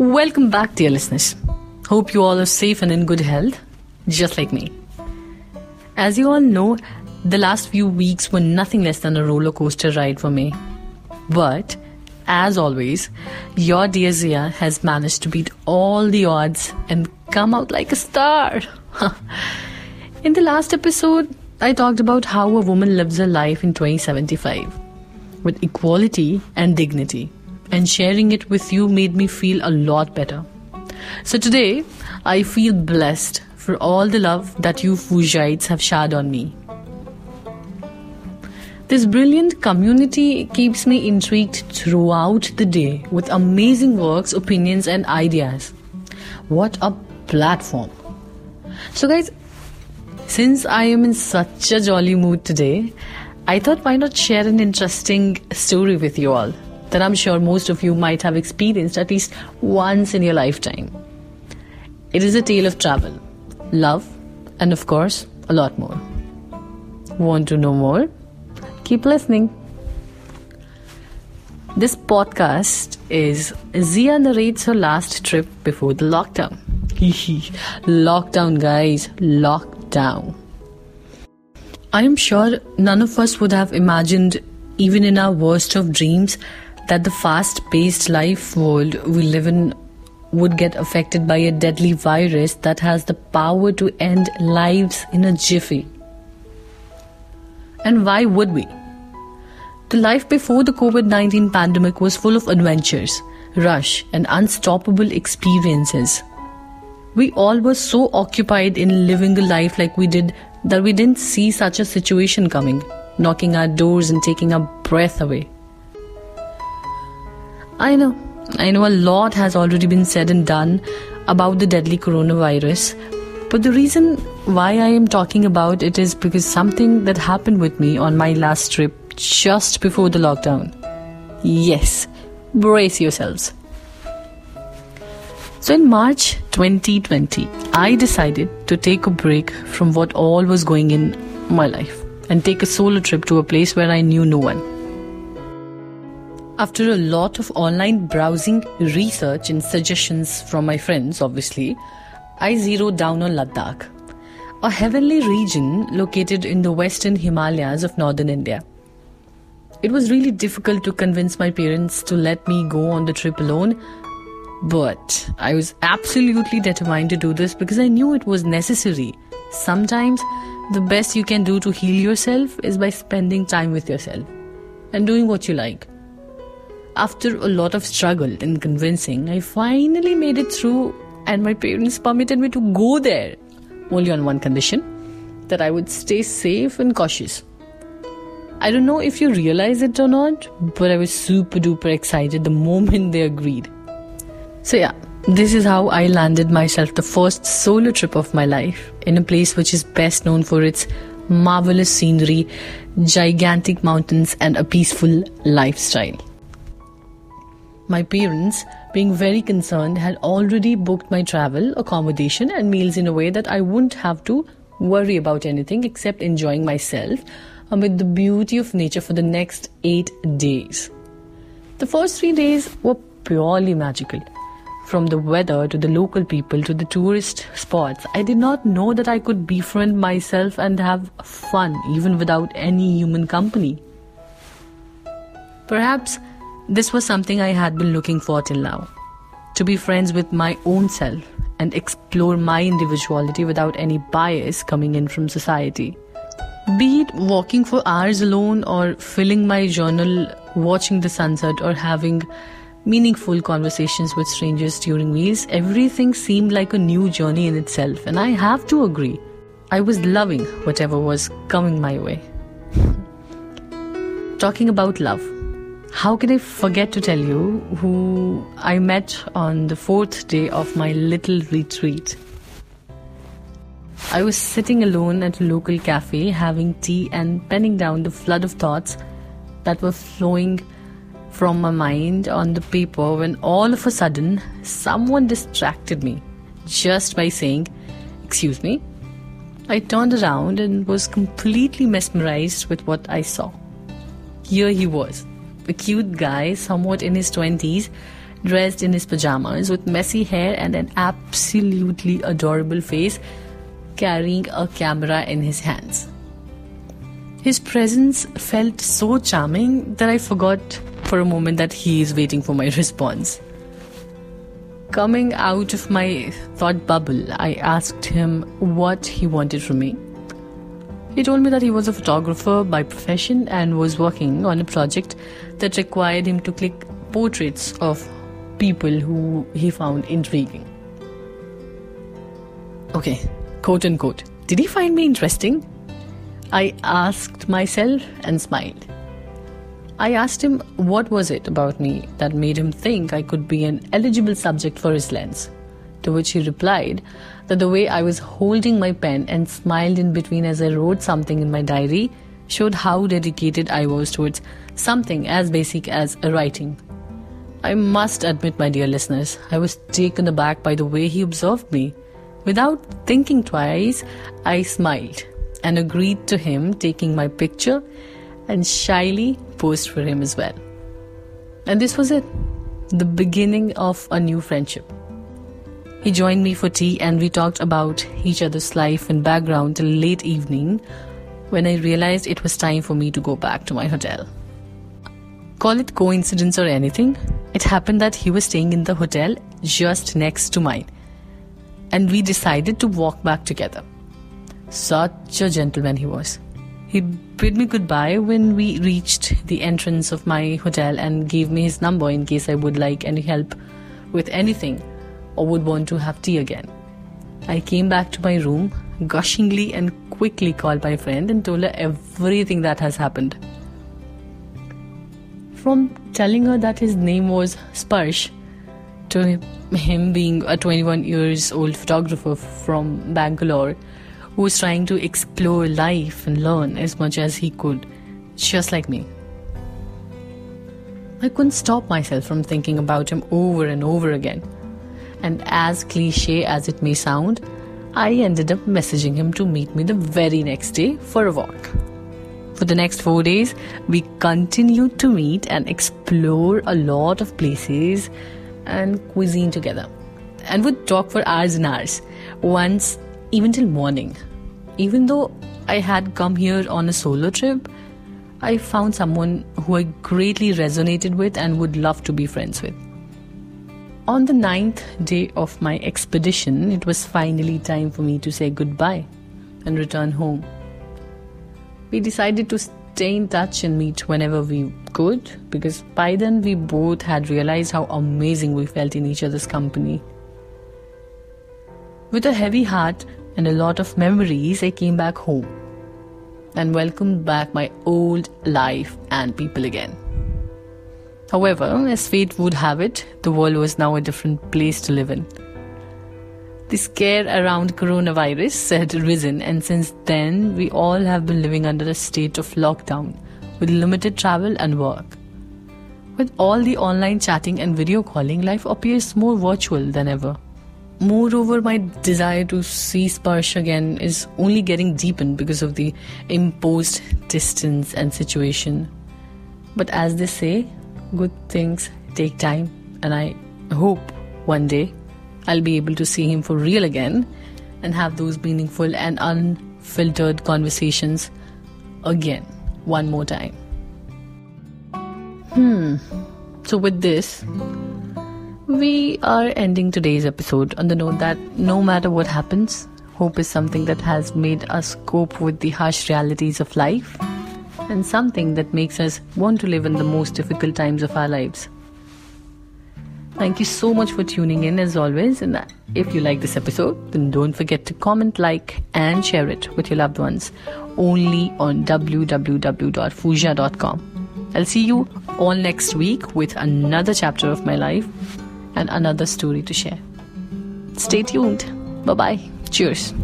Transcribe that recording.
Welcome back, dear listeners. Hope you all are safe and in good health, just like me. As you all know, the last few weeks were nothing less than a roller coaster ride for me. But, as always, your dear Zia has managed to beat all the odds and come out like a star. in the last episode, I talked about how a woman lives her life in 2075 with equality and dignity, and sharing it with you made me feel a lot better. So today, I feel blessed for all the love that you Fujiites have showered on me. This brilliant community keeps me intrigued throughout the day with amazing works, opinions, and ideas. What a platform! So, guys, since I am in such a jolly mood today, I thought why not share an interesting story with you all that I'm sure most of you might have experienced at least once in your lifetime. It is a tale of travel, love, and of course, a lot more. Want to know more? Keep listening. This podcast is Zia narrates her last trip before the lockdown. lockdown, guys, lockdown. I am sure none of us would have imagined, even in our worst of dreams, that the fast paced life world we live in would get affected by a deadly virus that has the power to end lives in a jiffy. And why would we? The life before the COVID 19 pandemic was full of adventures, rush, and unstoppable experiences. We all were so occupied in living a life like we did that we didn't see such a situation coming, knocking our doors and taking our breath away. I know, I know a lot has already been said and done about the deadly coronavirus, but the reason why I am talking about it is because something that happened with me on my last trip just before the lockdown. Yes, brace yourselves. So in March 2020, I decided to take a break from what all was going in my life and take a solo trip to a place where I knew no one. After a lot of online browsing, research, and suggestions from my friends, obviously, I zeroed down on Ladakh, a heavenly region located in the western Himalayas of northern India. It was really difficult to convince my parents to let me go on the trip alone but I was absolutely determined to do this because I knew it was necessary. Sometimes the best you can do to heal yourself is by spending time with yourself and doing what you like. After a lot of struggle and convincing, I finally made it through, and my parents permitted me to go there. Only on one condition that I would stay safe and cautious. I don't know if you realize it or not, but I was super duper excited the moment they agreed. So, yeah, this is how I landed myself the first solo trip of my life in a place which is best known for its marvelous scenery, gigantic mountains, and a peaceful lifestyle. My parents, being very concerned, had already booked my travel, accommodation, and meals in a way that I wouldn't have to worry about anything except enjoying myself uh, amid the beauty of nature for the next eight days. The first three days were purely magical from the weather to the local people to the tourist spots, I did not know that I could befriend myself and have fun even without any human company. Perhaps this was something I had been looking for till now to be friends with my own self and explore my individuality without any bias coming in from society. Be it walking for hours alone or filling my journal, watching the sunset, or having meaningful conversations with strangers during meals, everything seemed like a new journey in itself. And I have to agree, I was loving whatever was coming my way. Talking about love, how can I forget to tell you who I met on the fourth day of my little retreat? I was sitting alone at a local cafe having tea and penning down the flood of thoughts that were flowing from my mind on the paper when all of a sudden someone distracted me just by saying, Excuse me. I turned around and was completely mesmerized with what I saw. Here he was, a cute guy, somewhat in his 20s, dressed in his pajamas with messy hair and an absolutely adorable face, carrying a camera in his hands. His presence felt so charming that I forgot for a moment that he is waiting for my response. Coming out of my thought bubble, I asked him what he wanted from me. He told me that he was a photographer by profession and was working on a project that required him to click portraits of people who he found intriguing. Okay, quote unquote. Did he find me interesting? I asked myself and smiled. I asked him what was it about me that made him think I could be an eligible subject for his lens. To which he replied that the way I was holding my pen and smiled in between as I wrote something in my diary showed how dedicated I was towards something as basic as writing. I must admit, my dear listeners, I was taken aback by the way he observed me. Without thinking twice, I smiled and agreed to him taking my picture and shyly posed for him as well. And this was it the beginning of a new friendship. He joined me for tea and we talked about each other's life and background till late evening when I realized it was time for me to go back to my hotel. Call it coincidence or anything, it happened that he was staying in the hotel just next to mine. And we decided to walk back together. Such a gentleman he was. He bid me goodbye when we reached the entrance of my hotel and gave me his number in case I would like any help with anything or would want to have tea again. I came back to my room, gushingly and quickly called my friend and told her everything that has happened. From telling her that his name was Sparsh to him being a 21 years old photographer from Bangalore who was trying to explore life and learn as much as he could, just like me. I couldn't stop myself from thinking about him over and over again. And as cliche as it may sound, I ended up messaging him to meet me the very next day for a walk. For the next four days, we continued to meet and explore a lot of places and cuisine together. And would talk for hours and hours, once even till morning. Even though I had come here on a solo trip, I found someone who I greatly resonated with and would love to be friends with. On the ninth day of my expedition, it was finally time for me to say goodbye and return home. We decided to stay in touch and meet whenever we could because by then we both had realized how amazing we felt in each other's company. With a heavy heart and a lot of memories, I came back home and welcomed back my old life and people again. However, as fate would have it, the world was now a different place to live in. The scare around coronavirus had risen, and since then, we all have been living under a state of lockdown with limited travel and work. With all the online chatting and video calling, life appears more virtual than ever. Moreover, my desire to see Sparsh again is only getting deepened because of the imposed distance and situation. But as they say, good things take time, and I hope one day I'll be able to see him for real again and have those meaningful and unfiltered conversations again, one more time. Hmm. So, with this, we are ending today's episode on the note that no matter what happens, hope is something that has made us cope with the harsh realities of life and something that makes us want to live in the most difficult times of our lives. Thank you so much for tuning in as always. And if you like this episode, then don't forget to comment, like, and share it with your loved ones only on www.fuzia.com. I'll see you all next week with another chapter of my life and another story to share. Stay tuned. Bye bye. Cheers.